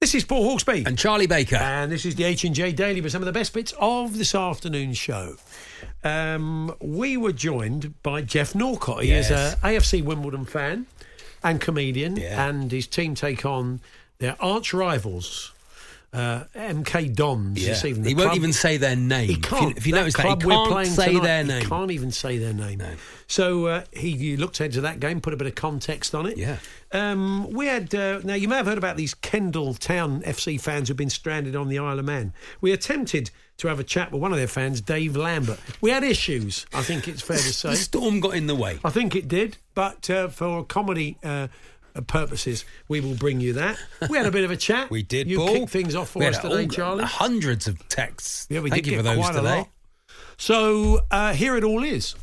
This is Paul Hawksbee. And Charlie Baker. And this is the H&J Daily with some of the best bits of this afternoon's show. Um, we were joined by Geoff Norcott. He is Yes. a AFC Wimbledon fan and comedian, Yeah. and his team take on their arch rivals, uh, MK Dons. Yeah. this evening. He won't club- even say their name. He If you- can't. if you notice that, he can't playing say tonight, their He name. can't even say their name. So uh, he, he looked into that game, put a bit of context on it. Yeah. Um, we had uh, now you may have heard about these Kendal Town FC fans who've been stranded on the Isle of Man. We attempted to have a chat with one of their fans, Dave Lambert. We had issues. I think it's fair to say. The storm got in the way. I think it did, but uh, for comedy. Purposes, we will bring you that. We had a bit of a chat. We did, You Paul. kicked things off for us today, all- Charlie. Hundreds of texts. Yeah, we Thank did you for those today. So uh, here it all is.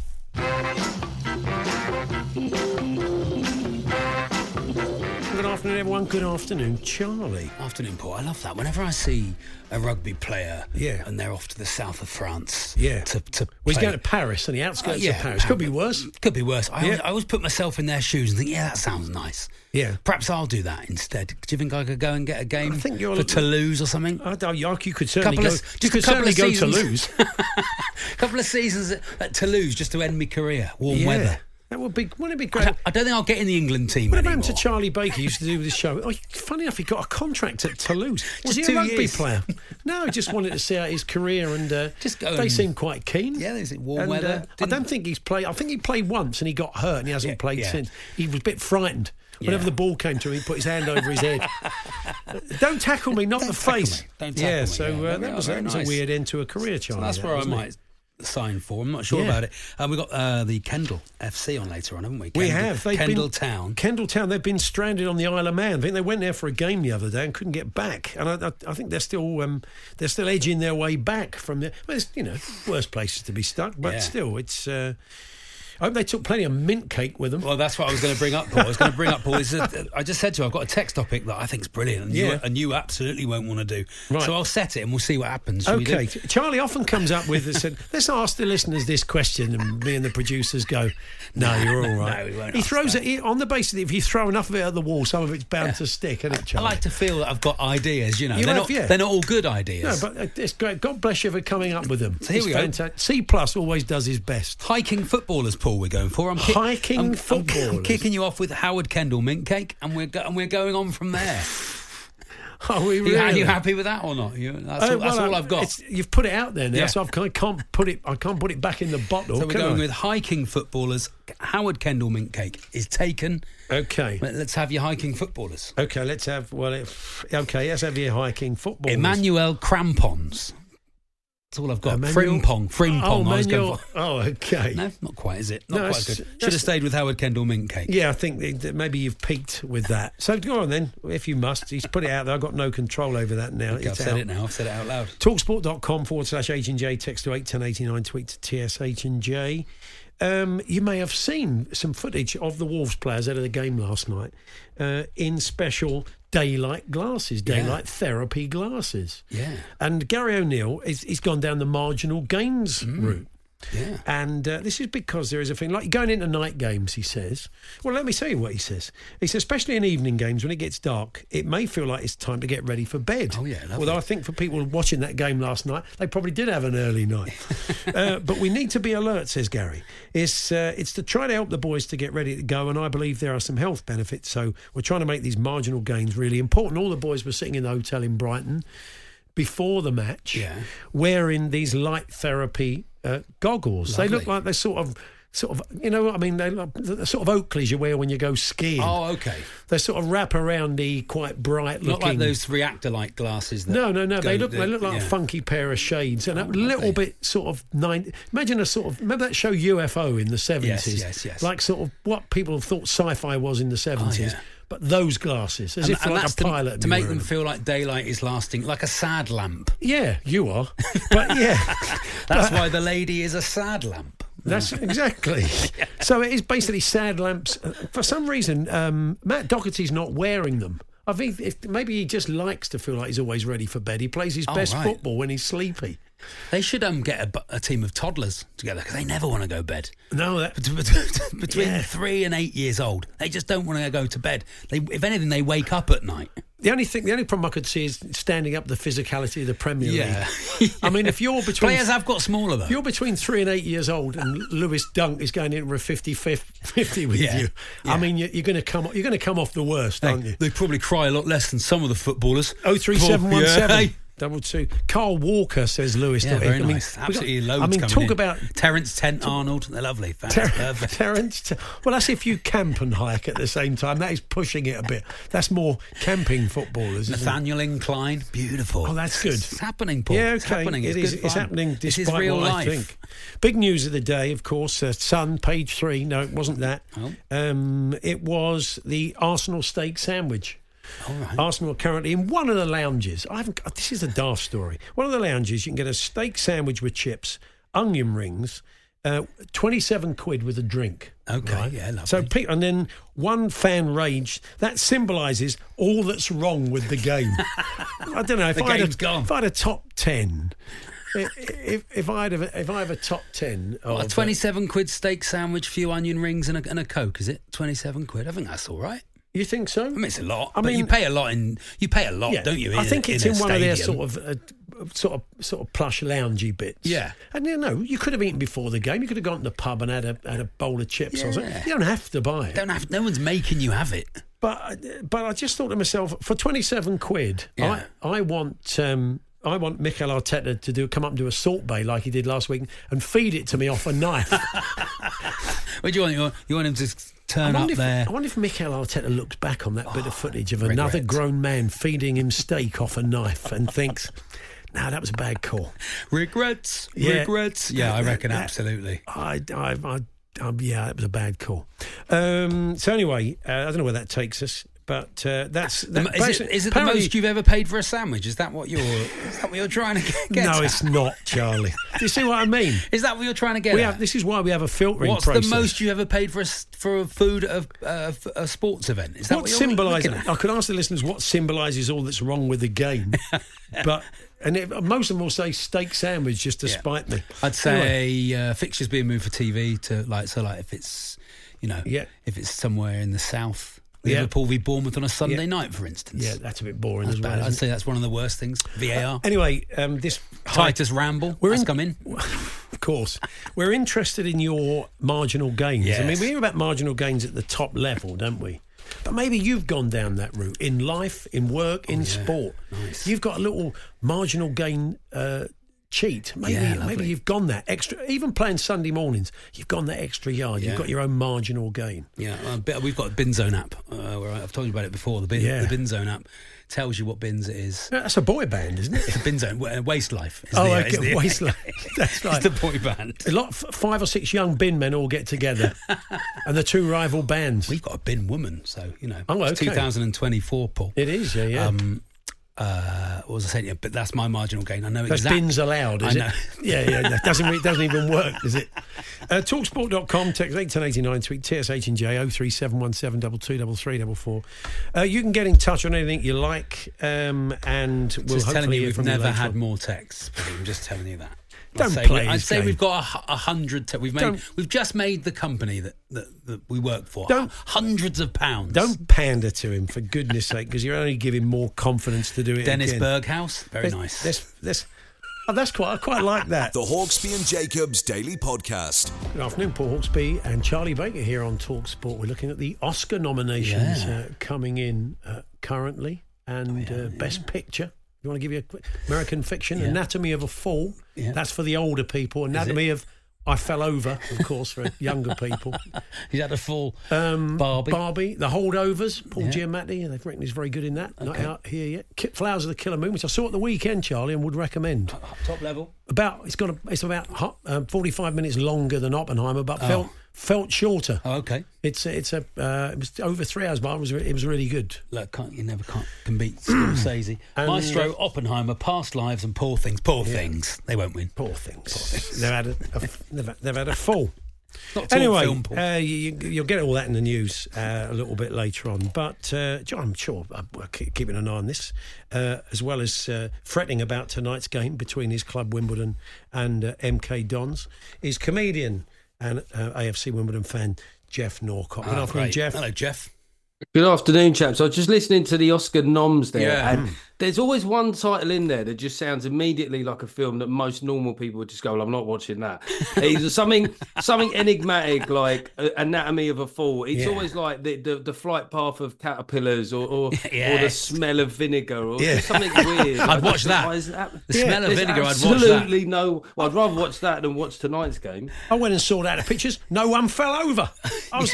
Everyone. Good afternoon, Charlie. Afternoon, Paul. I love that. Whenever I see a rugby player Yeah. and they're off to the south of France Yeah. to, to Well, he's going to Paris on the outskirts Uh, yeah, of Paris. Could be worse. Could be worse. I, Yeah. always, I always put myself in their shoes and think, yeah, that sounds nice. Yeah. Perhaps I'll do that instead. Do you think I could go and get a game I think you're- for Toulouse or something? I don't, you could certainly Couple go. of- just could a couple certainly of go seasons. to lose. A couple of seasons at, at Toulouse just to end my career. Warm yeah. weather. That would be. Wouldn't it be I great? don't, I don't think I'll get in the England team What anymore. happened to Charlie Baker? He used to do this show. Oh, funny enough, he got a contract at Toulouse. Was he a rugby years. player? No, he just wanted to see out his career, and uh, Just go they and- seem quite keen. Yeah, they seem warm And, weather. uh, I don't think he's played. I think he played once and he got hurt, and he hasn't Yeah, played yeah. since. He was a bit frightened. Whenever Yeah. the ball came to him, he put his hand over his head. Don't tackle me, not Don't the face. me. Don't tackle yeah, me, so yeah. uh, that was, that was a weird end to a career, So Charlie. that's that, where I it? might sign for. I'm not sure Yeah. about it. Um, we've got uh, the Kendal FC on later on, haven't we? We have. They've Kendal been, Town. Kendal Town. They've been stranded on the Isle of Man. I think they went there for a game the other day and couldn't get back. And I, I, I think they're still um, they're still edging their way back from there. Well, it's, you know, worse places to be stuck, but Yeah. still, it's. Uh, I hope they took plenty of mint cake with them. Well, that's what I was going to bring up, Paul. I was going to bring up, Paul. Is that, I just said to you, I've got a text topic that I think is brilliant, and, Yeah. you, and you absolutely won't want to do. Right. So I'll set it, and we'll see what happens. Shall? Okay, Charlie often comes up with said, "Let's ask the listeners this question," and me and the producers go, "No, you're all right." No, we won't he throws that. it on the basis that if you throw enough of it at the wall, some of it's bound to stick, isn't it, I like to feel that I've got ideas. You know, You they're have, not yeah. they're not all good ideas. No, but uh, it's great. God bless you for coming up with them. So here It's we go. fantastic. C plus always does his best. Hiking footballers, Paul. We're going for. I'm Hiking I'm, I'm- I'm kicking you off with Howard Kendall mint cake, and we're go- and we're going on from there. Are we really? you, are you happy with that or not? You, that's Oh, all, that's well, all uh, I've got. it's- You've put it out there now, Yeah. so I've, I can't put it. I can't put it back in the bottle. So we're going I? with hiking footballers. Howard Kendall mint cake is taken. Okay. Let- Let's have your hiking footballers. Okay, let's have. Well, if, okay, let's have your hiking footballers. Emmanuel Crampons. That's all I've got. Emmanuel- Frimpong. Frimpong. Oh, I was going for. Oh, okay. No, not quite, is it? Not No, quite good. Should have stayed with Howard Kendall mint cake. Yeah, I think that- maybe you've peaked with that. So go on then, if you must. He's put it out there. I've got no control over that now. Okay, I've said out. it now. I've said it out loud. Talksport.com forward slash H and J, text to 81089, tweet to TSH and J. Um, you may have seen some footage of the Wolves players out of the game last night uh, in special daylight glasses, Yeah. daylight therapy glasses. Yeah. And Gary O'Neill, is, he's gone down the marginal gains Mm. route. Yeah. And uh, this is because there is a thing like going into night games, he says. Well, let me tell you what he says. He says, especially in evening games when it gets dark, it may feel like it's time to get ready for bed. Oh, yeah, lovely. Although I think for people watching that game last night, they probably did have an early night. uh, but we need to be alert, says Gary. It's, uh, it's to try to help the boys to get ready to go, and I believe there are some health benefits. So we're trying to make these marginal gains really important. All the boys were sitting in the hotel in Brighton before the match, Yeah. wearing these light therapy uh, goggles. They look like they're sort of, sort of, you know, what I mean, they're the sort of Oakleys you wear when you go skiing. Oh, okay. They're sort of wrap around the quite bright Not like those Reactolite glasses. That No, no, no. They look. They look like a funky pair of shades, and a lovely. little bit sort of nine. Imagine a sort of. Remember that show UFO in the seventies? yes, yes. yes. Like sort of what people thought sci-fi was in the seventies, yeah. But those glasses, as And, if and like that's a to, pilot. would to make them feel like daylight is lasting, like a sad lamp. Yeah, you are. But yeah, That's why the lady is a sad lamp. that's exactly. So it is basically sad lamps. Uh, For some reason, um, Matt Doherty's not wearing them. I think if, maybe he just likes to feel like he's always ready for bed. He plays his Oh, best right. football when he's sleepy. They should um, get a, a team of toddlers together because they never want to go to bed. No, that Between Yeah. three and eight years old, they just don't want to go to bed. They, if anything, they wake up at night. The only thing, the only problem I could see is standing up the physicality of the Premier Yeah. League. I mean, if you're between Players have got smaller though. if you're between three and eight years old, and Lewis Dunk is going in for a 50, 50 with Yeah. you, I mean, you're, you're going to come you're going to come off the worst, aren't you? They probably cry a lot less than some of the footballers. Oh three seven one Yeah. seven double two. Carl Walker says Lewis. Yeah, very I mean, nice. we got- Absolutely loads I mean, talk in. about Terence Tent Arnold. They're lovely. Ter- perfect. Terence. Ter- well, that's if you camp and hike at the same time. That is pushing it a bit. That's more camping footballers. isn't? Nathaniel Incline, beautiful. Oh, that's good. It's happening, Paul. Yeah, okay. It's happening. It's It is- It's happening This despite is real what life. I think. Big news of the day, of course. Uh, Sun, page three. No, it wasn't that. Oh. Um, it was the Arsenal steak sandwich. Right. Arsenal are currently in one of the lounges. I haven't. This is a daft story. One of the lounges, you can get a steak sandwich with chips, onion rings, uh, twenty-seven quid with a drink. Okay, yeah, lovely. So, and then one fan raged. That symbolises all that's wrong with the game. I don't know if I had a, gone. if I had a top ten. If, if I had a, if I have a top ten, What, a 27 quid steak sandwich, few onion rings, and a, and a Coke, is it? 27 quid. I think that's all right. You think so? I mean, it's a lot. I but you pay a lot in. You pay a lot, Yeah, don't you? I think a- it's in, in, one of their sort of. Uh, Sort of, sort of plush loungy bits. Yeah. and you know, you could have eaten before the game. You could have gone to the pub and had a had a bowl of chips or something. Yeah. You don't have to buy it. Don't have. No one's making you have it. But but I just thought to myself, for twenty seven quid, Yeah. I I want um, I want Mikel Arteta to do come up and do a Salt Bae like he did last week and feed it to me off a knife. What do you want? You want, you want him to turn up if, there? I wonder if Mikel Arteta looks back on that bit of footage of another grown man feeding him steak off a knife and thinks, "No, that was a bad call." Regrets. Yeah. Regrets. Yeah, I reckon that- absolutely. I, I, I, um, yeah, that was a bad call. Um, so anyway, uh, I don't know where that takes us, but uh, that's The that, Is it, it the most you've ever paid for a sandwich? Is that what you're? Is that what you're trying to get? No, at? it's not, Charlie. Do you see what I mean? Is that what you're trying to get have, this is why we have a filtering What's process. the most you ever paid for a, for a food a, uh, a sports event? Is that what what, symbolises? I could ask the listeners what symbolises all that's wrong with the game, but and it, most of them will say steak sandwich just to Yeah. spite me. I'd say uh, fixtures being moved for TV to like so like if it's you know Yeah. if it's somewhere in the south. Yeah. Liverpool v Bournemouth on a Sunday Yeah. night, for instance. Yeah, that's a bit boring that's as well. I'd say that's one of the worst things. VAR. it? Anyway, um, this Titus Ramble. We're in- come in. Of course. We're interested in your marginal gains. I mean, we hear about marginal gains at the top level, don't we? But maybe you've gone down that route in life, in work, in sport. You've got a little marginal gain uh, cheat. Maybe, Yeah, maybe you've gone that extra. Even playing Sunday mornings, you've gone that extra yard. You've got your own marginal gain. Yeah, uh, we've got a bin zone app. Uh, I've told you about it before. The bin, Yeah. the bin zone app tells you what bins it is. That's a boy band, isn't it? It's a bin zone. uh, Waste life. Oh, the, uh, okay. is the- Wasteland. That's right. It's the boy band. a lot, five or six young bin men all get together, and the two rival bands. We've got a bin woman, so you know. Oh, it's okay. 2024, Paul. It is, yeah, yeah. Um, uh, what was I saying? Yeah, but that's my marginal gain. I know That's exactly. bins allowed, is I know. it? Yeah, yeah. That doesn't it doesn't even work, does it? Uh, Talksport.com, text eight ten eighty nine, tweet TSH and J oh three seven one seven double two double three double four. Uh, you can get in touch on anything you like, um, and we'll just telling you, we've never had on. more texts. I'm just telling you that. Don't I'd say, play I'd his say game. we've got a, a hundred. T- we've made. Don't- We've just made the company that, that, that we work for. Don't- hundreds of pounds. Don't pander to him for goodness sake, because you're only giving more confidence to do it. Dennis again. Berghaus. Very Let's- nice. Let's, let's, oh, that's quite. I quite like that. The Hawksbee and Jacobs Daily Podcast. Good afternoon, Paul Hawksbee and Charlie Baker here on Talk Sport. We're looking at the Oscar nominations Yeah. uh, coming in uh, currently, and uh, Best Picture. You want to give you a quick American Fiction, Anatomy of a Fall. Yeah. That's for the older people. Anatomy of I Fell Over, of course, for younger people. He's had a full Um, Barbie. Barbie, The Holdovers, Paul Yeah. Giamatti. They've written he's very good in that. Not out here yet. Flowers of the Killer Moon, which I saw at the weekend, Charlie, and would recommend. top level. About it's got a, it's about um, forty five minutes longer than Oppenheimer, but felt felt shorter. Oh, okay. It's a, it's a uh, it was over three hours, but it was it was really good. Look, can't, you never can't, can beat Scorsese. Maestro, Oppenheimer, Past Lives, and Poor Things. Poor Things. They won't win. Poor things. they've had a, a they've, they've had a fall. Not Anyway, film, uh, you, you'll get all that in the news uh, a little bit later on. But uh, John, I'm sure keep- keeping an eye on this, uh, as well as uh, fretting about tonight's game between his club Wimbledon and uh, MK Dons, is comedian and uh, AFC Wimbledon fan Geoff Norcott. Good Ah, afternoon, great. Geoff. Hello, Geoff. Good afternoon, chaps. I was just listening to the Oscar noms there, Yeah. and there's always one title in there that just sounds immediately like a film that most normal people would just go, well, "I'm not watching that." It's something, something enigmatic like uh, Anatomy of a Fall. It's Yeah. always like the, the the flight path of caterpillars, or or, or the smell of vinegar, or Yeah. something weird. I'd watch that. that? The smell of There's vinegar, I'd watch that. absolutely no. Well, I'd rather watch that than watch tonight's game. I went and saw that. The pictures. No one fell over. I was,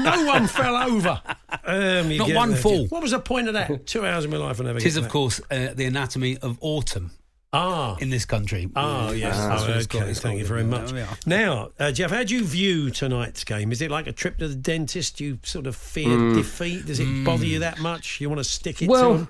no one fell over. Um, Not one fall. What was the point of that? Two hours of my life, I never. Is, of course, uh, the anatomy of autumn Ah, in this country. Oh, yes. That's Oh, okay. called. Thank you very much. Now, uh, Geoff, how do you view tonight's game? Is it like a trip to the dentist? You sort of fear Mm. defeat? Does it bother you that much? You want to stick it to Well, them?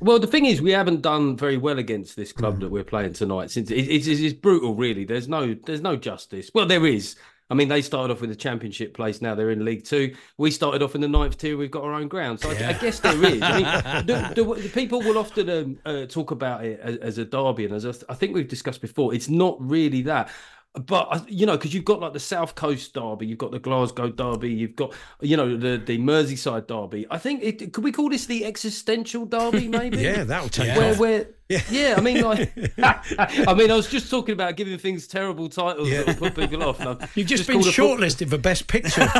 Well, the thing is, we haven't done very well against this club that we're playing tonight. Since it, it's, it's, it's brutal, really. There's no, there's no justice. Well, there is. I mean, they started off with a championship place. Now they're in League Two. We started off in the ninth tier. We've got our own ground. So I, I guess there is. I mean, the, the, the people will often um, uh, talk about it as, as a derby, and as I I think we've discussed before, it's not really that. But uh, you know, because you've got like the South Coast Derby, you've got the Glasgow Derby, you've got you know the the Merseyside Derby. I think it could we call this the existential Derby, maybe? Yeah, that'll take where, off. where, yeah. I mean, like, I mean, I was just talking about giving things terrible titles that will put people off. and You've just, been called a shortlisted for Best Picture.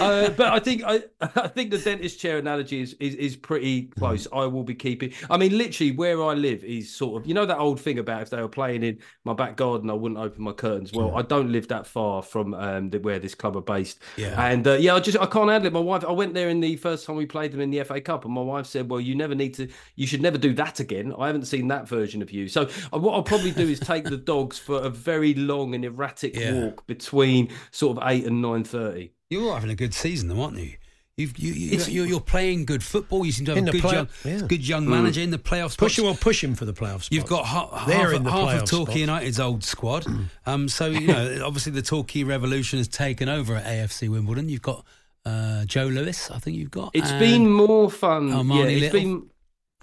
uh, but I think I, I think the dentist chair analogy is, is is pretty close. I will be keeping. I mean, literally, where I live is sort of you know that old thing about if they were playing in my back garden, I wouldn't open my curtains. Well, I don't live that far from um, the, where this club are based. Yeah. and uh, yeah, I just I can't handle it. My wife, I went there in the first time we played them in the FA Cup, and my wife said, "Well, you never need to. You should never do that again." I haven't seen that version of you. So uh, what I'll probably do is take the dogs for a very long and erratic Yeah. walk between sort of eight and nine thirty. You're having a good season, though, aren't you? You've, you, you, It's- you're, you're playing good football. You seem to have In a good, play- young, yeah. good young manager in the playoffs. push him or push him for the playoffs. You've got ha- half, in the half of Torquay spot. United's old squad. um, so, you know, obviously the Torquay Revolution has taken over at AFC Wimbledon. You've got uh, Joe Lewis, I think you've got. It's and- been more fun. Oh, yeah, Marnie it's Little. been.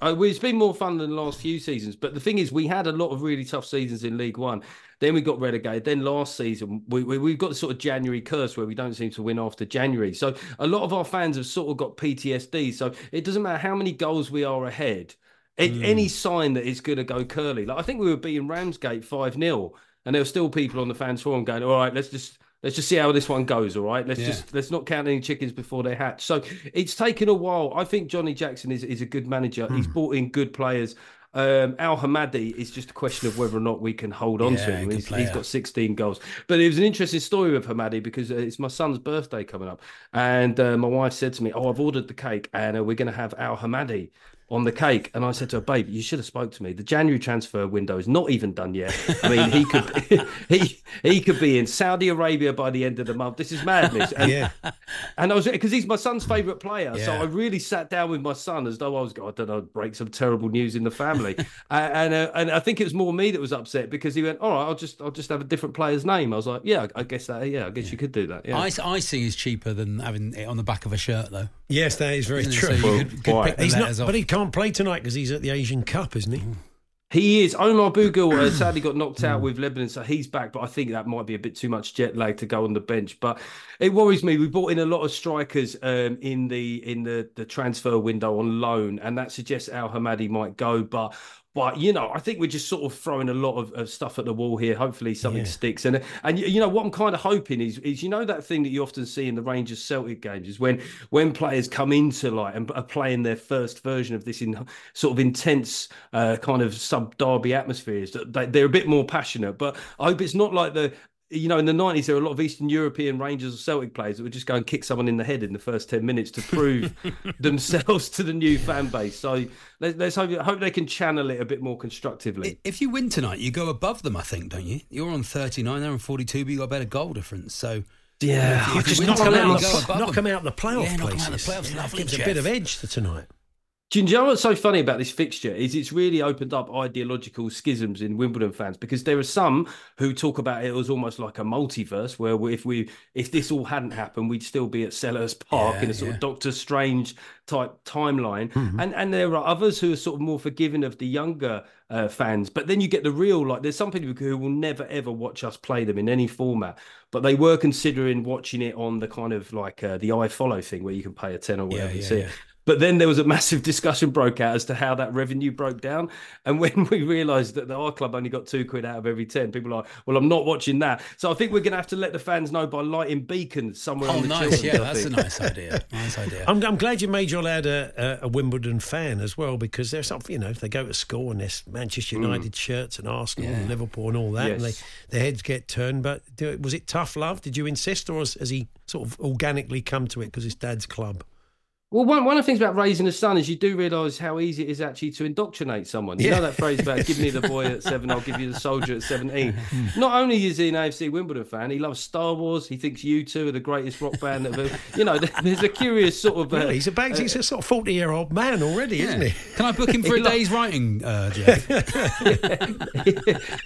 It's been more fun than the last few seasons, but the thing is, we had a lot of really tough seasons in League One. Then we got relegated. Then last season, we, we we've got the sort of January curse where we don't seem to win after January. So a lot of our fans have sort of got PTSD. So it doesn't matter how many goals we are ahead. Hmm. Any sign that it's going to go curly. Like I think we were beating Ramsgate five 0 and there were still people on the fans forum going, "All right, let's just." Let's just see how this one goes, all right? Let's Yeah. just let's not count any chickens before they hatch. So it's taken a while. I think Johnny Jackson is, is a good manager. He's Hmm. brought in good players. Um, Al Hamadi is just a question of whether or not we can hold on to Yeah, him. good He's, he's got 16 goals. But it was an interesting story with Hamadi because uh, it's my son's birthday coming up. And uh, my wife said to me, Oh, I've ordered the cake and uh, we're going to have Al Hamadi on the cake. And I said to her, Babe, you should have spoke to me. The January transfer window is not even done yet. I mean, he could he he could be in Saudi Arabia by the end of the month. This is madness. And, Yeah. and I was because he's my son's favourite player, so I really sat down with my son as though I was, I don't know, break some terrible news in the family, uh, and uh, and I think it was more me that was upset because he went, all right, I'll just I'll just have a different player's name. I was like, yeah, I guess that, yeah, I guess you could do that. Yeah. Icing is cheaper than having it on the back of a shirt, though. Yes, that is very true. So you could, could pick He's not, but he can't play tonight because he's at the Asian Cup, isn't he? He is. Omar Bugiel uh, sadly got knocked out with Lebanon, so he's back. But I think that might be a bit too much jet lag to go on the bench. But it worries me. We brought in a lot of strikers um, in the in the the transfer window on loan, and that suggests Al Hamadi might go. But but you know, I think we're just sort of throwing a lot of, of stuff at the wall here. Hopefully, something Yeah. sticks. And and you know what I'm kind of hoping is is you know that thing that you often see in the Rangers Celtic games is when when players come into like and are playing their first version of this in sort of intense uh, kind of sub derby atmospheres that they, they're a bit more passionate. But I hope it's not like the you know, in the 90s, there were a lot of Eastern European Rangers or Celtic players that would just go and kick someone in the head in the first 10 minutes to prove themselves to the new fan base. So let's, let's hope, hope they can channel it a bit more constructively. If you win tonight, you go above them, I think, don't you? You're on 39, they're on 42, but you got a better goal difference. So yeah, if you Just knock them tonight, out, you of go the, above knock them out of the playoff Yeah, knock 'em places. out of the playoffs. Lovely, gives a bit of edge to tonight. Do you know what's so funny about this fixture is it's really opened up ideological schisms in Wimbledon fans because there are some who talk about it as almost like a multiverse where if we if this all hadn't happened we'd still be at Selhurst Park Yeah, in a sort yeah. of Doctor Strange type timeline Mm-hmm. and and there are others who are sort of more forgiving of the younger uh, fans but then you get the real like there's some people who will never ever watch us play them in any format but they were considering watching it on the kind of like uh, the iFollow thing where you can pay a 10 or whatever Yeah, see but then there was a massive discussion broke out as to how that revenue broke down. And when we realised that our club only got two quid out of every ten, people are like, "Well, I'm not watching that." So I think we're going to have to let the fans know by lighting beacons somewhere Oh, on the nice. children's, Yeah, I that's a nice idea. Nice idea. I'm, I'm glad you made your lad a, a, a Wimbledon fan as well because there's something, you know, if they go to school and there's Manchester mm. United shirts and Arsenal and Liverpool and all that, and they, their heads get turned. But do, was it tough love? Did you insist or has, has he sort of organically come to it because it's dad's club? Well, one, one of the things about raising a son is you do realise how easy it is actually to indoctrinate someone. You Yeah. know that phrase about give me the boy at seven, I'll give you the soldier at 17. Not only is he an AFC Wimbledon fan, he loves Star Wars. He thinks U2 are the greatest rock band that ever. You know, there's a curious sort of. Uh, Really, he's a bag, he's a sort of 40 year old man already, isn't he? Can I book him for a He day's writing, uh, Geoff?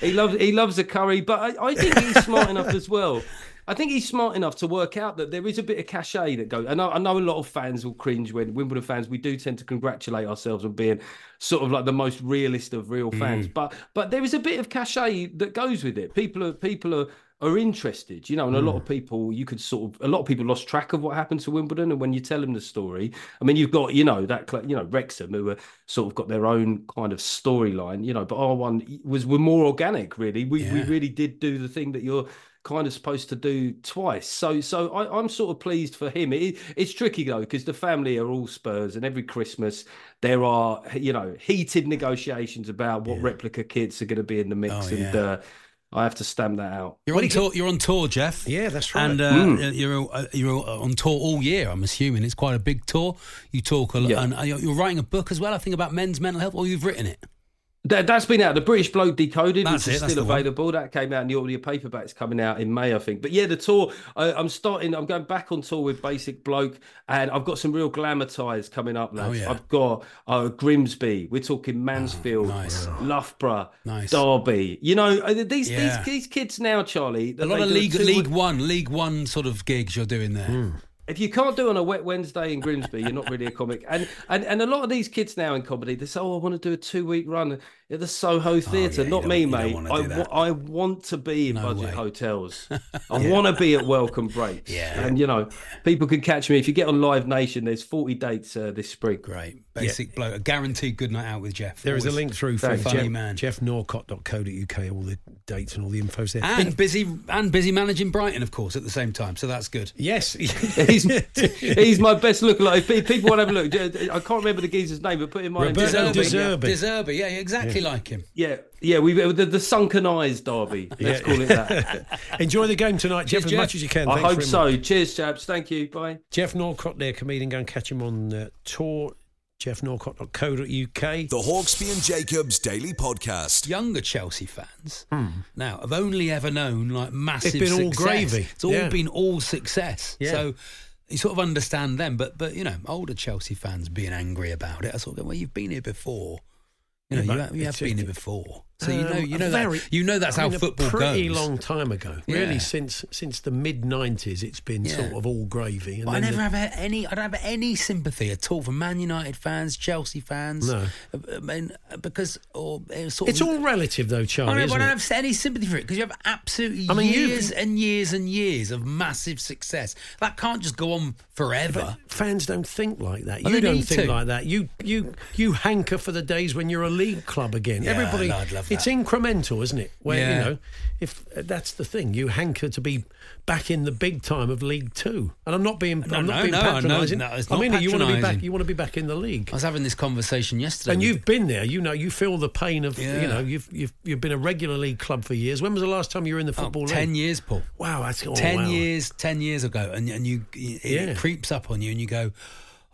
he loves he loves a curry, but I, I think he's smart enough as well. I think he's smart enough to work out that there is a bit of cachet that goes. I know, I know a lot of fans will cringe when Wimbledon fans we do tend to congratulate ourselves on being sort of like the most realist of real fans, mm. but but there is a bit of cachet that goes with it. People are people are are interested, you know, and a lot of mm. people you could sort of a lot of people lost track of what happened to Wimbledon, and when you tell them the story, I mean, you've got you know that you know Wrexham who were sort of got their own kind of storyline, you know, but our one was were more organic, really. We we really did do the thing that you're kind of supposed to do twice. So so I, I'm sort of pleased for him. It, it's tricky though because the family are all Spurs, and every Christmas there are you know heated negotiations about what replica kits are going to be in the mix, Oh, and yeah. uh, I have to stamp that out. You're on tour. You're on tour, Geoff. Yeah, that's right. And uh, you're uh, you're on tour all year. I'm assuming it's quite a big tour. You talk a lot, Yeah. and uh, you're you're writing a book as well. I think about men's mental health. Or you've written it. That, that's been out. The British Bloke Decoded, That's which it, is still the one. available. That came out in the audio paperback paperback's coming out in May, I think. But yeah, the tour. I, I'm starting. I'm going back on tour with Basic Bloke, and I've got some real glamour ties coming up. Lads. Oh, yeah. I've got uh, Grimsby. We're talking Mansfield, nice. Loughborough, Nice. Derby. You know uh, these Yeah. these these kids now, Charlie. A lot of league League One, League One sort of gigs you're doing there. If you can't do it on a wet Wednesday in Grimsby, you're not really a comic. And and and a lot of these kids now in comedy, they say, "Oh, I want to do a two week run at the Soho Theatre." Oh, yeah, not me, don't- you don't mate. I, that. I want to be in No budget way. hotels. I want to be at welcome breaks. Yeah. and you know, people can catch me if you get on Live Nation. There's 40 dates uh, this spring. Great, basic bloke. A guaranteed good night out with Geoff. There is a link through for Very funny Geoff, man. jeffnorcott.co.uk, all the dates and all the info's there. and busy and busy managing Brighton, of course, at the same time. So that's good. yes. he's he's my best look. Like if people want to have a look, I can't remember the geezer's name, but put him on. Roberto Derby. De Zerbi. Deserbi, yeah, exactly like him. Yeah, yeah. We the, the sunken eyes derby. Let's Yeah. call it that. Enjoy the game tonight, Geoff, Cheers, as Geoff. much as you can. I Thanks hope so. much. Cheers, chaps. Thank you. Bye. Geoff Norcott there, comedian. Go and catch him on uh, tour, jeffnorcott.co.uk. The Hawksbee and Jacobs Daily Podcast. Younger Chelsea fans hmm. now have only ever known like massive. It's been all gravy. It's all Yeah. been all success. Yeah. So you sort of understand them, but but you know, older Chelsea fans being angry about it. I sort of go, well, you've been here before. You know, Yeah, you have, you have been here before. So you know, Um, you know a that you know that's I how mean, football a pretty goes. long time ago. Yeah. Really, since since the mid '90s, it's been Yeah. sort of all gravy. I never the- have any. I don't have any sympathy at all for Man United fans, Chelsea fans. No. I mean, because or uh, sort It's of, all relative, though, I Charlie. I isn't don't have any sympathy for it because you have absolutely I mean, you've- years and years and years of massive success. That can't just go on forever. But fans don't think like that. Well, you don't think to. like that. You you you hanker for the days when you're a league club again. Yeah, Everybody, it's that. incremental, isn't it? Where Yeah. you know, if uh, that's the thing, you hanker to be back in the big time of League Two. And I'm not being No, I'm not no, being no, I patronising. no, I mean, you want to be back. You want to be back in the league. I was having this conversation yesterday. And you've been there, you know. You feel the pain of, Yeah. you know. You've you've you've been a regular league club for years. When was the last time you were in the oh, football league? 10 years, Paul. Wow, that's oh, 10 wow. years 10 years ago and and you it, Yeah. it creeps up on you and you go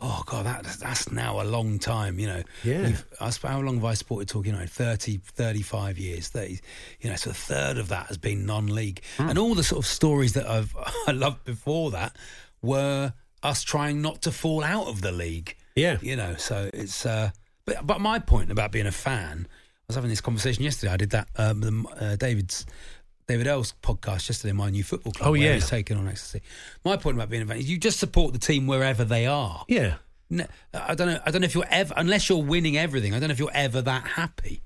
oh god that that's now a long time you know Yeah. I how long have I supported Talk United 30 35 years 30 you know so a third of that has been non-league Hmm. and all the sort of stories that I've I loved before that were us trying not to fall out of the league Yeah. you know so it's uh but but my point about being a fan I was having this conversation yesterday I did that um, the, uh, David's David L's podcast yesterday, my new football club. Oh, yeah. he's taken on ecstasy. My point about being a fan is you just support the team wherever they are. Yeah. No, I don't know. I don't know if you're ever, unless you're winning everything. I don't know if you're ever that happy.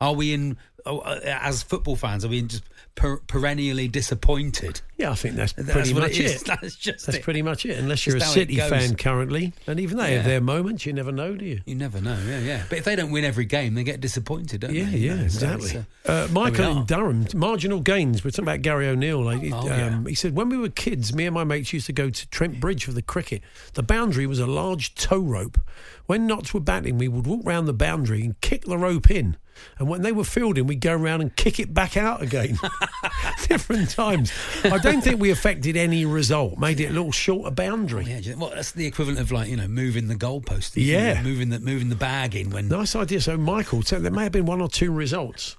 Are we in as football fans? Are we just per, perennially disappointed? Yeah, I think that's pretty much it it. That's just That's it. pretty much it. Unless you're a Just it City fan currently, and even they have Yeah. their moments, you never know, do you? You never know. Yeah, yeah. But if they don't win every game, they get disappointed, don't Yeah, they? You yeah, know, so exactly. Uh, Michael in Durham, marginal gains. We're talking about Gary O'Neill. Like, Oh, yeah. um, He said, when we were kids, me and my mates used to go to Trent Bridge for the cricket. The boundary was a large tow rope. When knots were batting, we would walk round the boundary and kick the rope in. And when they were fielding, we'd go around and kick it back out again. Different times. I don't think we affected any result, made it a little shorter boundary. Yeah, well, that's the equivalent of like you know moving the goalpost. isn't it? Yeah. moving the moving the bag in when Nice idea. So, Michael, so there may have been one or two results.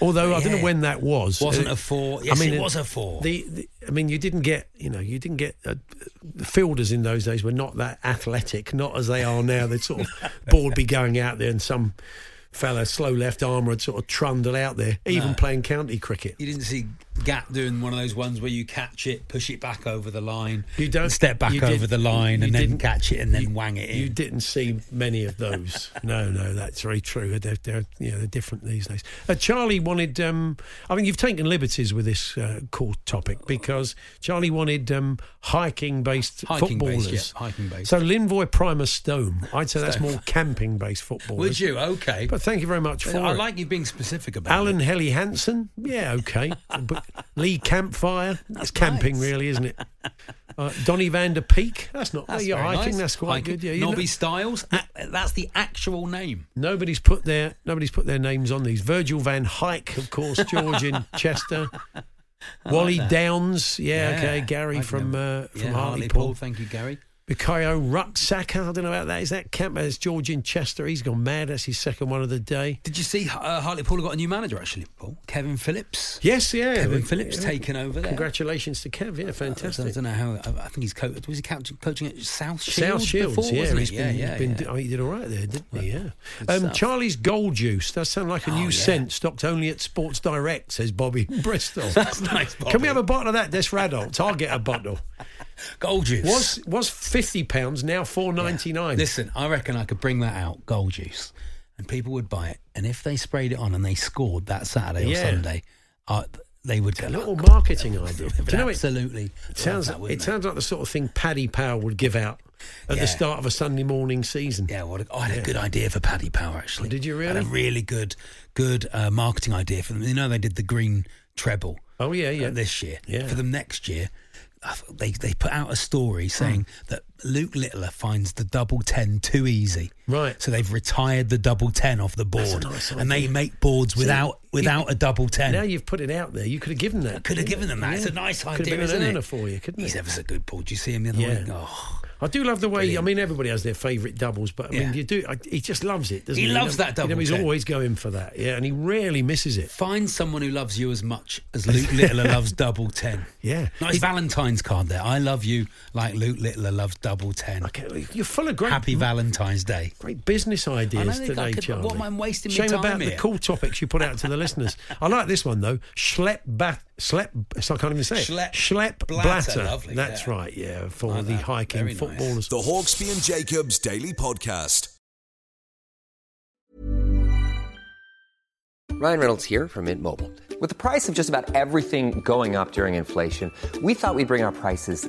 Although I don't know when that was. wasn't Uh, a four. Yes, I mean, it was a four. The, the, I mean, you didn't get, you know, you didn't get uh, the fielders in those days were not that athletic, not as they are now. They'd sort of ball be going out there, and some fella slow left would sort of trundle out there, even No. playing county cricket. You didn't see Gat doing one of those ones where you catch it, push it back over the line, You don't step back did- over the line, and then catch it and then you- wang it in. You didn't see many of those. no, no, that's very true. They're, they're, you know, they're different these days. Uh, Charlie wanted. Um, I mean, you've taken liberties with this uh, core topic because Charlie wanted um, hiking-based Hiking based, footballers. yeah, hiking based. So Linvoy Primus Stone. I'd say that's more camping-based footballers. Would you? Okay. But thank you very much for I it. like you being specific about Alan it. Helly Hansen, yeah, okay. but Lee Campfire, it's camping, nice. really, isn't it? Uh, Donny van der Peak, that's not. That's you're very hiking, nice. that's quite Hiking. good. Yeah, Nobby know- Stiles. That's the actual name. Nobody's put their nobody's put their names on these. Virgil Van Hyke, of course, George in Chester. Wally Downs, yeah, okay. Gary from uh, from yeah, Hartlepool. Thank you, Gary. Bikayo Rucksacker, I don't know about that. Is that camp? There's George in Chester. He's gone mad. That's his second one of the day. Did you see uh, Hartlepool got a new manager actually, Paul? Kevin Phillips. Yes, yeah. Kevin Phillips yeah. taken over there. Congratulations to Kev. Yeah, fantastic. I fantastic. don't know how. I I think he's co- was he coaching, at South Shields South Shields, before, yeah, wasn't he's he? been, yeah, been, yeah. Oh, he did all right there, didn't he? Yeah. Um. Charlie's Gold Juice does sound like a Oh, new yeah. scent stocked only at Sports Direct, says Bobby Bristol. That's nice. Bobby. Can we have a bottle of that? That's for adults. I'll get a bottle. Gold juice? Was was fifty pounds now four ninety nine. Listen, I reckon I could bring that out, gold juice, and people would buy it. And if they sprayed it on and they scored that Saturday or Sunday, uh, they would A go. little marketing idea. Do you know absolutely. it sounds that, wouldn't it sounds like the sort of thing Paddy Power would give out at Yeah. the start of a Sunday morning season. Yeah, what a, I had a good idea for Paddy Power actually. Did you I had a really? really good, good uh, marketing idea for them. You know, they did the green treble. Oh yeah, yeah. uh, this year. Yeah. For them next year, they they put out a story hmm. saying that Luke Littler finds the double ten too easy. Right. So they've retired the double ten off the board, nice and they make boards without you- without a double ten. Now you've put it out there. You could have given that. could have given them that. It's a nice Could have idea, isn't it? for you, couldn't He's it? ever so good, Paul. Do you see him the other Yeah. week? Oh, I do love the way. Brilliant. I mean, everybody has their favourite doubles, but I mean, Yeah. you do. I, he just loves it, doesn't he? He loves that double You know, he's ten. always going for that. Yeah, and he rarely misses it. Find someone who loves you as much as Luke Littler loves double ten. Yeah. Nice He- Valentine's card there. I love you like Luke Littler loves double ten. Okay, you're full of great, Happy Valentine's Day. great business ideas today, I could- Charlie. what am I wasting my Shame time about the cool topics you put out to the listeners. I like this one though. Schlep bat, schlep. So I can't even say it. Schlep Schlep Blatter, blatter. lovely, That's yeah. right. Yeah, for Like the that. hiking Very nice. footballers. The Hawksbee and Jacobs Daily Podcast. Ryan Reynolds here from Mint Mobile. With the price of just about everything going up during inflation, we thought we'd bring our prices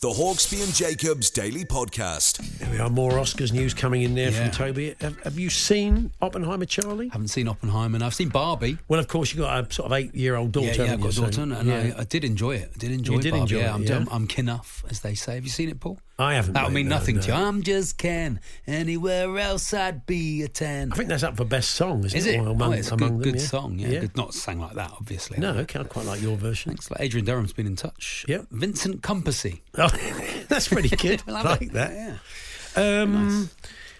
The Hawksbee and Jacobs Daily Podcast. There we are. More Oscars news coming in there Yeah. from Toby. Have, have you seen Oppenheimer, Charlie? Haven't seen Oppenheimer. and I've seen Barbie. Well, of course, you've got a sort of eight-year-old daughter. yeah, yeah, I've got a daughter, and yeah. I, I did enjoy it. I did enjoy did Barbie. enjoy yeah, it, I'm, yeah? I'm, I'm enough, as they say. Have you seen it, Paul? I haven't. That'll mean no, nothing no. to you. I'm just Ken. Anywhere else, I'd be a 10. I think that's up for best song, isn't Is it? it? Well, oh, among, it's a good, them, good yeah. song. Yeah, Yeah. Good, not sang like that, obviously. No, okay, I quite like your version. Thanks. Like Adrian Durham's been in touch. Yep. Vincent Compassy. Oh, that's pretty good. I like it. that. Yeah. Um,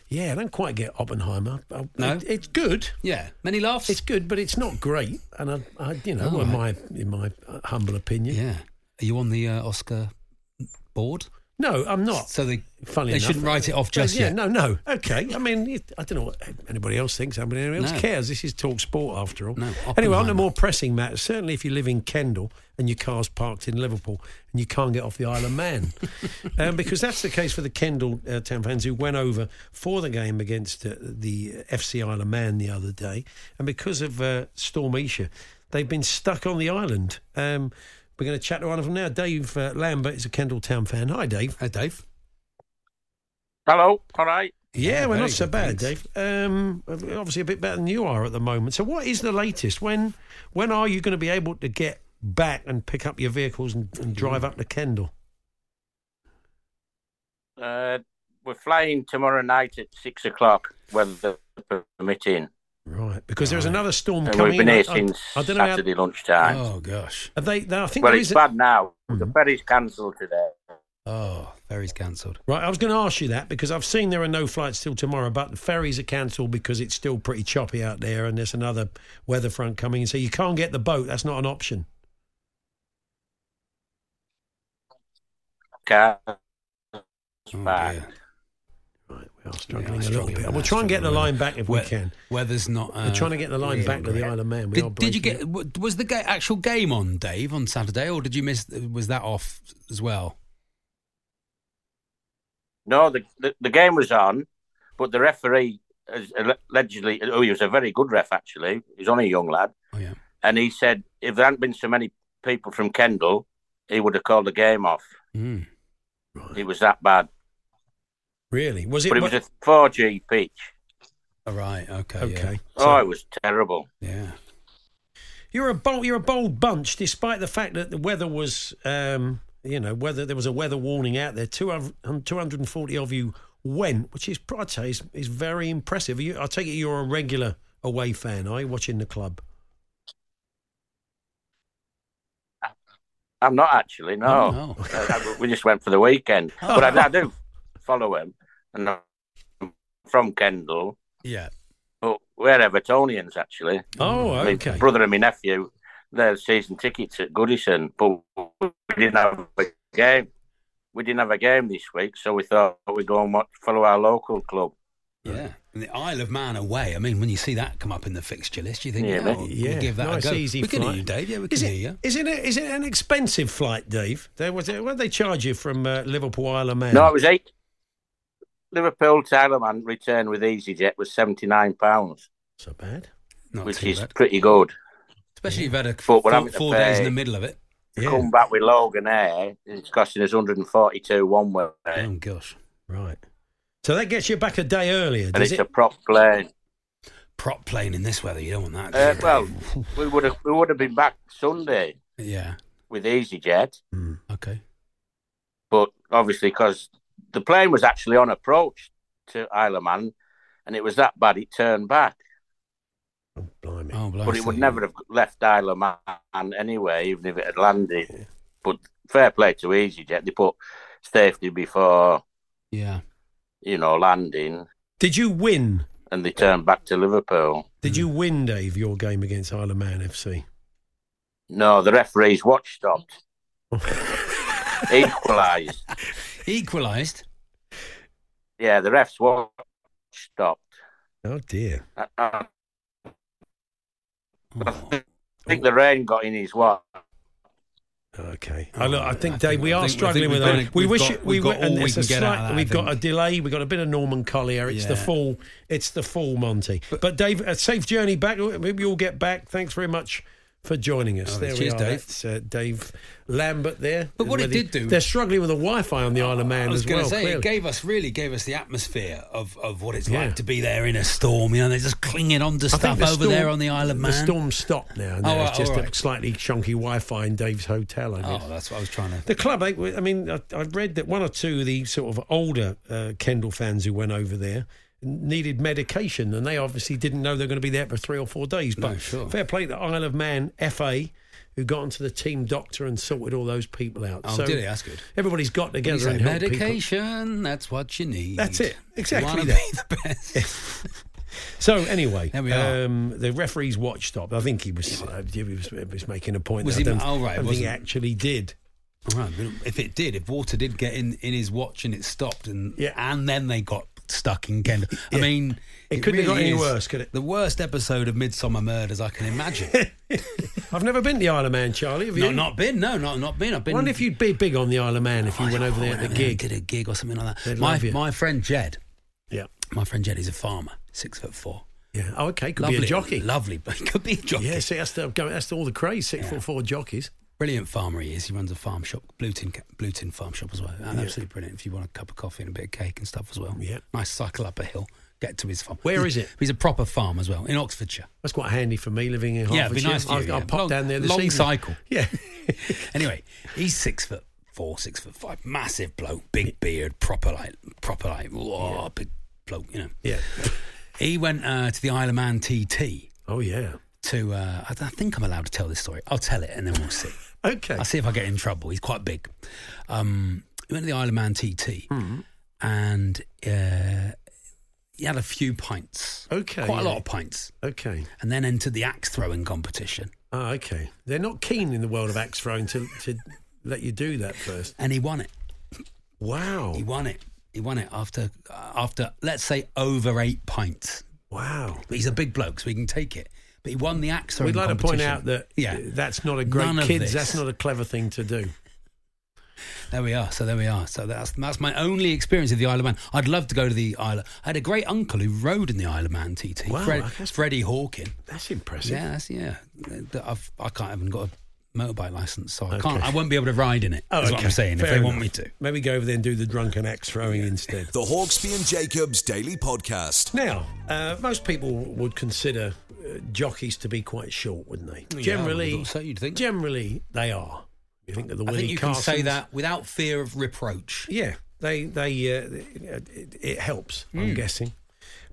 Yeah, I don't quite get Oppenheimer. I- No? it- it's good. Yeah. Many laughs. It's good, but it's not great. And I, I you know, Oh, in my in my humble opinion, yeah. Are you on the uh, Oscar board? No, I'm not. So they, Funny they enough. shouldn't write it off just yeah, yet. no, no. Okay. I mean, I don't know what anybody else thinks. Anybody else No. cares? This is talk sport after all. No, anyway, on the more pressing matter, certainly if you live in Kendal and your car's parked in Liverpool and you can't get off the Isle of Man, um, because that's the case for the Kendal uh, town fans who went over for the game against uh, the FC Isle of Man the other day, and because of uh, Storm Isha, they've been stuck on the island. Um, we're going to chat to one of them now. Dave uh, Lambert is a Kendal town fan. Hi, Dave. Hey, Dave. Hello, all right. Yeah, Yeah, well, very not so good, bad, thanks. Dave. Um, obviously, a bit better than you are at the moment. So, what is the latest? When when are you going to be able to get back and pick up your vehicles and, and drive up to Kendal? Uh, we're flying tomorrow night at six o'clock, weather permitting. Right, because there's another storm And coming. we've been in. here I- I- since I don't know how- Saturday lunchtime. Oh, gosh. Are they, they- I think well, it's a- bad now. The Mhm. ferry's cancelled today. Oh, ferry's cancelled. Right, I was going to ask you that because I've seen there are no flights till tomorrow, but the ferries are cancelled because it's still pretty choppy out there, and there's another weather front coming, so you can't get the boat. That's not an option. Car. Oh. Right, we are struggling Yeah, a little bit. We'll try and get the line back if We- we can. Weather's not. Uh, We're trying to get the line real back to the great. Isle of Man. We are Did, did you get? it. Was the ga- actual game on, Dave, on Saturday, or did you miss? Was that off as well? No, the, the the game was on, but the referee is allegedly, oh, he was a very good ref actually. He's only a young lad, Oh yeah. and he said if there hadn't been so many people from Kendal, he would have called the game off. Mm. It was that bad. Really? Was it? But it was a 4G pitch. All right. Okay. okay. Oh, it was terrible. Yeah. You're a bold, you're a bold bunch, despite the fact that the weather was, um, you know, whether there was a weather warning out there. 200 240 of you went, which is, I'd say, is, is very impressive. You, I take it you're a regular away fan, are you, watching the club? I'm not actually. No, Oh, no. Uh, we just went for the weekend, but I, I do follow him, and I'm from Kendal. Yeah. But we're Evertonians actually. Oh, My okay. brother and my nephew, they're season tickets at Goodison, but we didn't have a game. We didn't have a game this week, so we thought we'd go and watch, follow our local club. Yeah. And the Isle of Man away. I mean, when you see that come up in the fixture list, you think, Yeah, yeah, Yeah, we'll give that nice, a go. easy we can hear flight. you, Dave. Yeah, we can Is hear it, you. is it, a, is it an expensive flight, Dave? There was what did they charge you from uh, Liverpool Isle of Man? No, it was eight. Liverpool Thailand return with EasyJet was seventy nine pounds, so bad. Not which is bad. pretty good. Especially if you've had a But four, we're having to four days in the middle of it. To Yeah. come back with Loganair, it's costing us 142 one way, Oh, gosh. Right. So that gets you back a day earlier, and it's it? a prop plane. Prop plane in this weather, you don't want that. Uh, do you? well, we would have we would have been back Sunday yeah. with EasyJet, Okay. but obviously because the plane was actually on approach to Isle of Man, and it was that bad it turned back. Oh, blimey. Oh, But it would never have left Isle of Man anyway, even if it had landed. But fair play to EasyJet, they put safety before Yeah. you know landing, Did you win? and they turned back to Liverpool. Did you win, Dave, your game against Isle of Man FC? No, the referee's watch stopped. Equalised. Equalised. Yeah, the ref's watch stopped. Oh dear. I, I Oh. think the rain got in his watch. Okay. I, look, I think, I Dave, think- we are think- struggling with we've that. We wish got- it, we we've got and oh, all we it's can a get out of slight- that, We've got a delay. We've got a bit of Norman Collier. It's the fall. It's the fall, Monty. But, Dave, a safe journey back. Maybe you'll get back. Thanks very much for joining us. Oh, there cheers, we are. Dave. That's, uh, Dave Lambert there. But what it did do- They're struggling with the Wi-Fi on the Isle of Man I was as going well. to say, clearly. it gave us really gave us the atmosphere of, of what it's Yeah. like to be there in a storm. You know, they're just clinging on to stuff the over storm- there on the Isle of Man. The storm stopped now. now Oh, it's right, just all a slightly chunky Wi-Fi in Dave's hotel. I guess. Oh, that's what I was trying to. The club, I I mean, I- I've read that one or two of the sort of older uh, Kendal fans who went over there needed medication, and they obviously didn't know they were going to be there for three or four days. But No, sure. fair play to Isle of Man FA, who got onto the team doctor and sorted all those people out. Oh, so did he? That's good. Everybody's got He together said, and helped people. medication, that's what you need. That's it. Exactly You that. be the best. So anyway, There we are. Um, the referee's watch stopped. I think he was uh, he was, he was making a point. Was that he- oh, right, I think he actually did. Right, if it did, if water did get in, in his watch and it stopped, and Yeah. and then they got stuck in Kendal, I mean, It couldn't have got any is worse, could it? The worst episode of Midsomer Murders I can imagine. I've never been to the Isle of Man, Charlie. Have you? not, not been, no, not not been. I've I been. wonder if you'd be big on the Isle of Man if you oh, went over there at the went over there and gig. did a gig or something like that. They'd My my friend Jed, Yeah. my friend Jed, he's a farmer, six foot four. Yeah. Oh, okay. Could lovely, be a jockey. Lovely, but he could be a jockey. Yeah, see, that's, the, go- that's all the craze. Six foot four jockeys. Brilliant farmer he is. He runs a farm shop, Blueton, Blueton Farm Shop as well. Absolutely brilliant. If you want a cup of coffee and a bit of cake and stuff as well. Yeah. Nice cycle up a hill, get to his farm. Where He's- is it? He's a proper farm as well, in Oxfordshire. That's quite handy for me living in Yeah, it'd be nice for you, I'll, I'll yeah. pop Long- down there this long evening. cycle. Yeah. Anyway, he's six foot four, six foot five, massive bloke, big beard, proper like, proper like, whoa, big bloke, you know. yeah. He went uh, to the Isle of Man TT Oh, yeah. to, uh, I, I think I'm allowed to tell this story. I'll tell it and then we'll see. Okay. I'll see if I get in trouble. He's quite big. Um, he went to the Isle of Man TT Hmm. and uh, he had a few pints. Okay, Quite a lot of pints. Okay. And then entered the axe throwing competition. Oh, okay. They're not keen in the world of axe throwing to, to let you do that first. And he won it. Wow. He won it. He won it after, after let's say, over eight pints. Wow. But he's a big bloke, so he can take it. But he won the axe throwing We'd like to point out that yeah, that's not a great None kids. That's not a clever thing to do. There we are. So there we are. So that's that's my only experience of the Isle of Man. I'd love to go to the Isle. I had a great uncle who rode in the Isle of Man TT. Wow, Fred, that's- Freddie Hawking. That's impressive. Yeah, that's, yeah. I've, I can't haven't got a motorbike license, so I Okay. can't. I won't be able to ride in it. Oh, is what. I'm saying. Fair if they want me to. Maybe go over there and do the drunken axe throwing instead. The Hawksbee and Jacobs Daily Podcast. Now, uh, most people would consider jockeys to be quite short, wouldn't they? Yeah, generally, so, you'd think. generally they are. You think of the I Willie think you can say that without fear of reproach. Yeah, they they uh, it, it helps. Hmm. I'm guessing.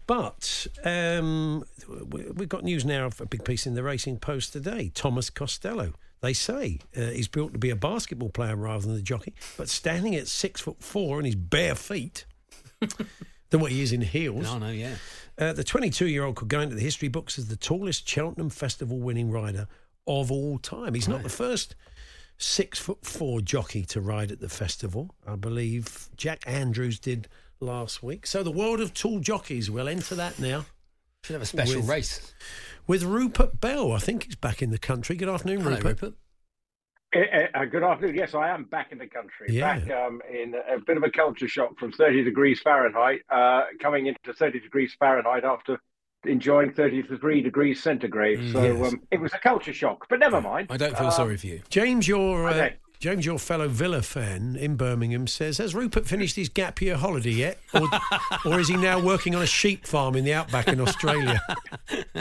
But um, we- we've got news now of a big piece in the Racing Post today. Thomas Costello. They say uh, he's built to be a basketball player rather than a jockey, but standing at six foot four and his bare feet than what he is in heels. No, no, yeah. Uh, the 22 year old could go into the history books as the tallest Cheltenham Festival winning rider of all time. He's not the first six foot four jockey to ride at the festival. I believe Jack Andrews did last week. So the world of tall jockeys, we'll enter that now. Should have a special With- race. With Rupert Bell. I think he's back in the country. Good afternoon, Hello, Rupert. Rupert. Uh, uh, good afternoon. Yes, I am back in the country. Yeah. Back um, in a bit of a culture shock from 30 degrees Fahrenheit, uh, coming into 30 degrees Fahrenheit after enjoying 33 degrees centigrade. So Yes. um, it was a culture shock, but never mind. I don't feel Um, sorry for you. James, your uh. James, your fellow Villa fan in Birmingham says, has Rupert finished his gap year holiday yet, or, or is he now working on a sheep farm in the outback in Australia?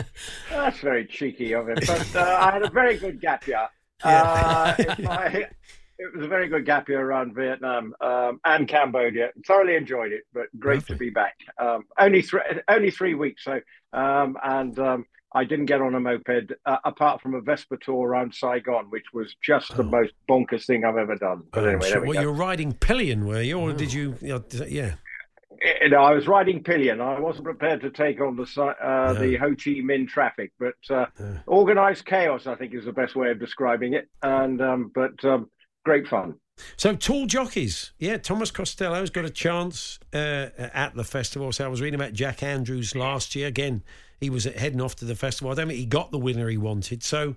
That's very cheeky of him. But uh, I had a very good gap year. Uh, it, I- it was a very good gap year around Vietnam um, and Cambodia. Thoroughly enjoyed it, but great Lovely. to be back. Um, only three, only three weeks, so um, and um, I didn't get on a moped uh, apart from a Vespa tour around Saigon, which was just the Oh. most bonkers thing I've ever done. But Oh, anyway, sure. we well, go. you were riding pillion, were you, or did you? you know, yeah. You know, I was riding pillion. I wasn't prepared to take on the uh, the Ho Chi Minh traffic, but uh, organized chaos, I think, is the best way of describing it. And um, but um, great fun. So tall jockeys, yeah. Thomas Costello's got a chance uh, at the festival. So I was reading about Jack Andrews last year. Again, he was heading off to the festival. I don't think he got the winner he wanted. So,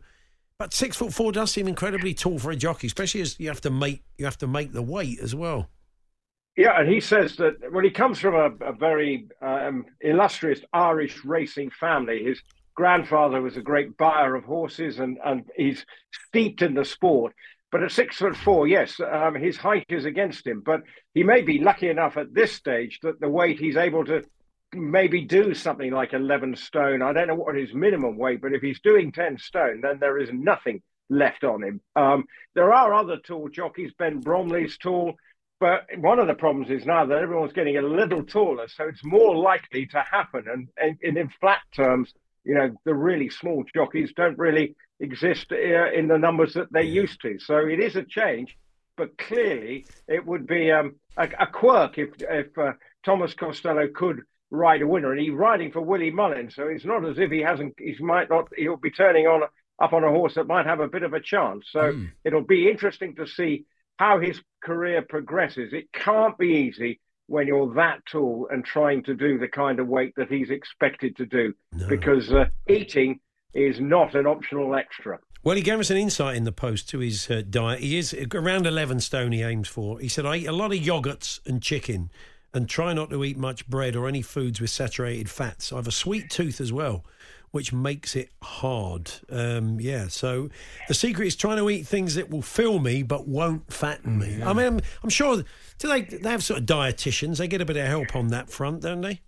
but six foot four does seem incredibly tall for a jockey, especially as you have to make you have to make the weight as well. Yeah, and he says that well, he comes from a, a very um, illustrious Irish racing family. His grandfather was a great buyer of horses, and and he's steeped in the sport. But at six foot four, yes, um, his height is against him. But he may be lucky enough at this stage that the weight he's able to maybe do something like 11 stone. I don't know what his minimum weight, but if he's doing 10 stone, then there is nothing left on him. Um, there are other tall jockeys. Ben Bromley's tall. But one of the problems is now that everyone's getting a little taller, so it's more likely to happen. And, and, and in flat terms, you know, the really small jockeys don't really exist uh, in the numbers that they used to. So it is a change, but clearly it would be um, a, a quirk if if uh, Thomas Costello could ride a winner, and he's riding for Willie Mullins, so it's not as if he hasn't. He might not. He'll be turning on up on a horse that might have a bit of a chance. So it'll be interesting to see how his career progresses. It can't be easy when you're that tall and trying to do the kind of weight that he's expected to do, because uh, eating is not an optional extra. Well, he gave us an insight in the post to his uh, diet. He is around 11 stone he aims for. He said, I eat a lot of yogurts and chicken and try not to eat much bread or any foods with saturated fats. I have a sweet tooth as well, which makes it hard. Um, yeah, so the secret is trying to eat things that will fill me but won't fatten me. I mean, I'm, I'm sure, do they, they have sort of dietitians? They get a bit of help on that front, don't they?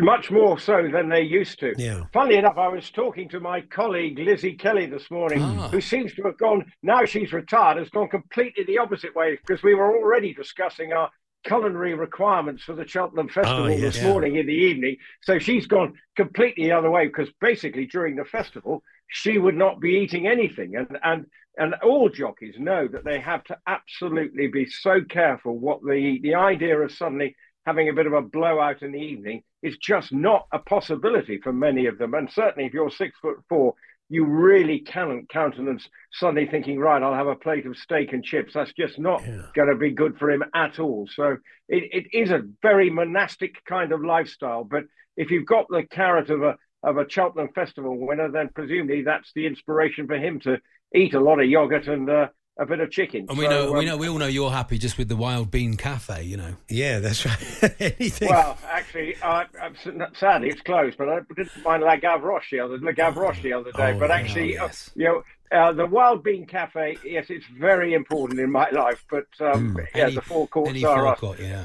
Much more so than they used to. Yeah. Funnily enough, I was talking to my colleague Lizzie Kelly this morning, Ah. who seems to have gone, now she's retired, has gone completely the opposite way because we were already discussing our culinary requirements for the Cheltenham ah, Festival Oh, this Yeah. morning in the evening. So she's gone completely the other way because basically during the festival, she would not be eating anything. And, and, and all jockeys know that they have to absolutely be so careful what they eat. The idea of suddenly having a bit of a blowout in the evening is just not a possibility for many of them. And certainly if you're six foot four, you really cannot countenance suddenly thinking, right, I'll have a plate of steak and chips. That's just not going to be good for him at all. So it, it is a very monastic kind of lifestyle. But if you've got the carrot of a of a Cheltenham Festival winner, then presumably that's the inspiration for him to eat a lot of yogurt and uh, a bit of chicken. And we So, know, we um, know, we all know you're happy just with the Wild Bean Cafe, you know. Yeah, that's right. Anything. Well, actually, uh, I'm s- sadly it's closed, but I didn't mind La Gavroche the other, La Gavroche the other day. Oh, but yeah, actually, uh, yes. you know, uh, the Wild Bean Cafe, yes, it's very important in my life. But um, yeah, Any- the four courts Any are us. forecourt, yeah.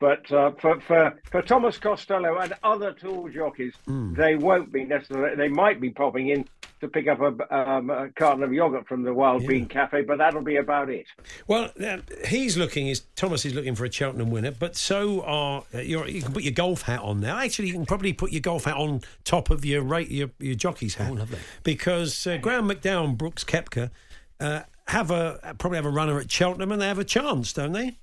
But uh, for, for for Thomas Costello and other tool jockeys, Hmm. they won't be necessarily. They might be popping in to pick up a, um, a carton of yogurt from the Wild Bean Cafe, but that'll be about it. Well, uh, he's looking. Is Thomas is looking for a Cheltenham winner, but so are uh, you're, you can put your golf hat on now. Actually, you can probably put your golf hat on top of your rate your, your jockey's hat. Oh, lovely. Because uh, Graham McDowell and Brooks Koepka uh, have a probably have a runner at Cheltenham, and they have a chance, don't they?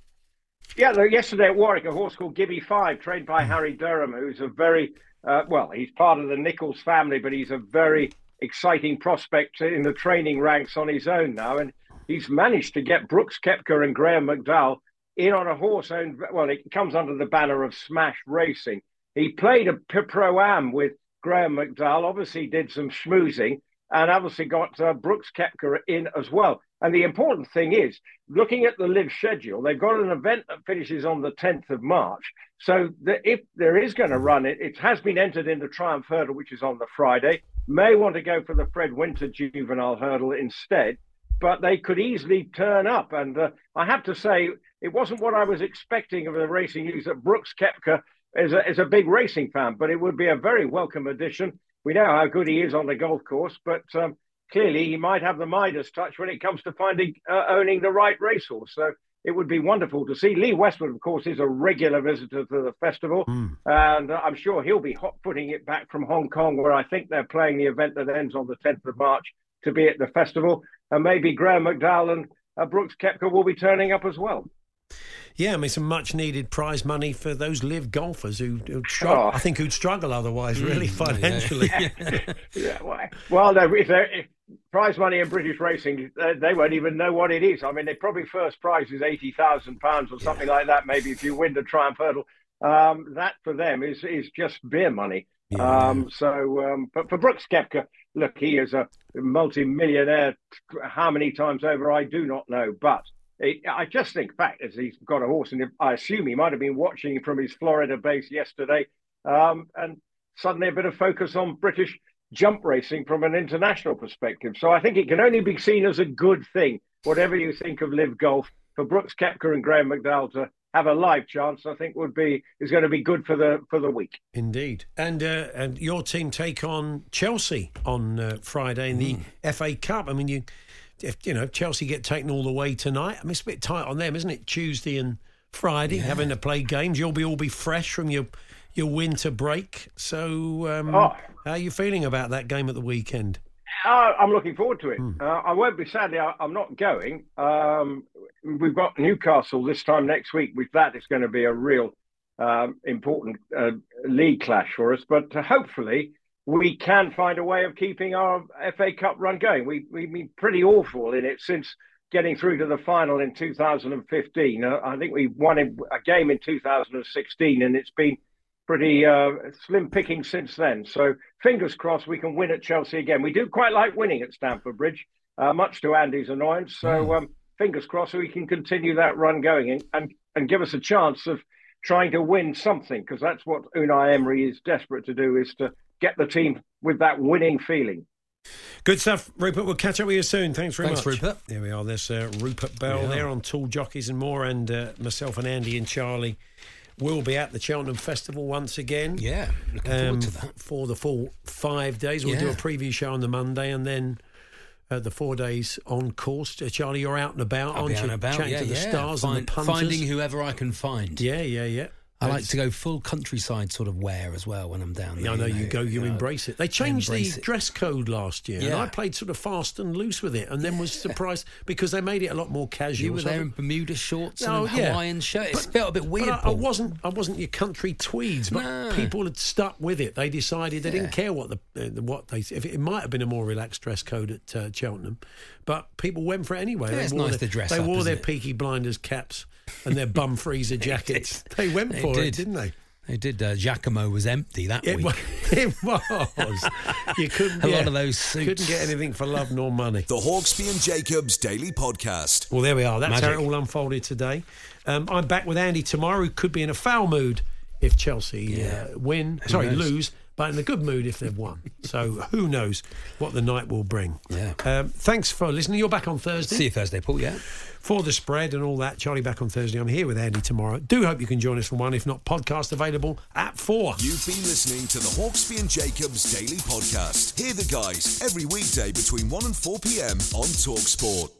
Yeah, though, yesterday at Warwick, a horse called Gibby Five, trained by Harry Derham, who's a very uh, well, he's part of the Nicholls family, but he's a very exciting prospect in the training ranks on his own now, and he's managed to get Brooks Koepka and Graham McDowell in on a horse owned. Well, it comes under the banner of Smash Racing. He played a pro am with Graham McDowell. Obviously, did some schmoozing, and obviously got uh, Brooks Koepka in as well. And the important thing is, looking at the LIV schedule, they've got an event that finishes on the 10th of March. So the, if there is going to run it, it has been entered in the Triumph Hurdle, which is on the Friday. May want to go for the Fred Winter Juvenile Hurdle instead, but they could easily turn up. And uh, I have to say, it wasn't what I was expecting of the racing news that Brooks Koepka is a, is a big racing fan, but it would be a very welcome addition. We know how good he is on the golf course, but um, clearly he might have the Midas touch when it comes to finding uh, owning the right racehorse. So it would be wonderful to see. Lee Westwood, of course, is a regular visitor to the festival, and uh, I'm sure he'll be hot footing it back from Hong Kong, where I think they're playing the event that ends on the 10th of March to be at the festival. And maybe Graham McDowell and uh, Brooks Koepka will be turning up as well. Yeah, I mean, some much needed prize money for those LIV golfers who, who struggle. Oh. I think who'd struggle otherwise, really, financially. Yeah, well, well, no, if, they're- if prize money in British racing, they, they won't even know what it is. I mean, they probably first prize is eighty thousand pounds or something like that. Maybe if you win the Triumph Hurdle, um, that for them is is just beer money. Um, so, um, but for Brooks Koepka, look, he is a multi-millionaire. How many times over, I do not know, but. It, I just think fact is he's got a horse, and I assume he might have been watching from his Florida base yesterday, um, and suddenly a bit of focus on British jump racing from an international perspective. So I think it can only be seen as a good thing, whatever you think of LIV Golf. For Brooks Koepka and Graham McDowell to have a live chance, I think would be is going to be good for the for the week. Indeed, and uh, and your team take on Chelsea on uh, Friday in the Hmm. FA Cup. I mean, you if you know Chelsea get taken all the way tonight. I mean, it's a bit tight on them, isn't it? Tuesday and Friday having to play games. You'll be all be fresh from your your winter break. So, um, Oh. How are you feeling about that game at the weekend? Uh, I'm looking forward to it. Uh, I won't be sadly. I, I'm not going. Um, we've got Newcastle this time next week. With that, it's going to be a real um, important uh, league clash for us. But uh, hopefully, we can find a way of keeping our FA Cup run going. We we've been pretty awful in it since getting through to the final in 2015. Uh, I think we won a game in 2016, and it's been pretty uh, slim picking since then. So fingers crossed we can win at Chelsea again. We do quite like winning at Stamford Bridge, uh, much to Andy's annoyance. So um, fingers crossed we can continue that run going and, and, and give us a chance of trying to win something because that's what Unai Emery is desperate to do is to get the team with that winning feeling. Good stuff, Rupert. We'll catch up with you soon. Thanks very Thanks, much. Rupert. There we are. There's uh, Rupert Bell Yeah. there on Tool Jockeys and more, and uh, myself and Andy and Charlie will be at the Cheltenham Festival once again. Yeah, looking forward um, to that. for the full five days. We'll do a preview show on the Monday, and then. Uh, the four days on course, uh, Charlie. You're out and about, I'll aren't you? and about, Chatting yeah, to the yeah. stars and the punters. Finding whoever I can find. Yeah, yeah, yeah. I like to go full countryside sort of wear as well when I'm down there. Yeah, I know you go, you know. embrace it. They changed the it. dress code last year, and Yeah. I played sort of fast and loose with it, and then was surprised because they made it a lot more casual. You were there in Bermuda shorts Oh, and a yeah. Hawaiian shirt. It But- felt a bit weird. But I, I wasn't. I wasn't your country tweeds, but No. people had stuck with it. They decided they Yeah. didn't care what the, uh, what they. If it, it might have been a more relaxed dress code at uh, Cheltenham, but people went for it anyway. Yeah, they it's wore nice their, to dress They up, wore their it? Peaky Blinders caps and their bum freezer jackets. they went They for it, did. didn't they? They did. Uh, Giacomo was empty that It week. was. It was. You couldn't. A yeah, lot of those suits. Couldn't get anything for love nor money. The Hawksbee and Jacobs Daily Podcast. Well, there we are. That's how it all unfolded today. Um, I'm back with Andy tomorrow, who could be in a foul mood if Chelsea uh, win. sorry, knows? lose. But in a good mood if they've won. So who knows what the night will bring. Yeah. Um, thanks for listening. You're back on Thursday. See you Thursday, Paul. Yeah. For the spread and all that, Charlie back on Thursday. I'm here with Andy tomorrow. Do hope you can join us for one. If not, podcast available at four. You've been listening to the Hawksbee and Jacobs Daily Podcast. Hear the guys every weekday between 1 and 4 p.m. on Talksport.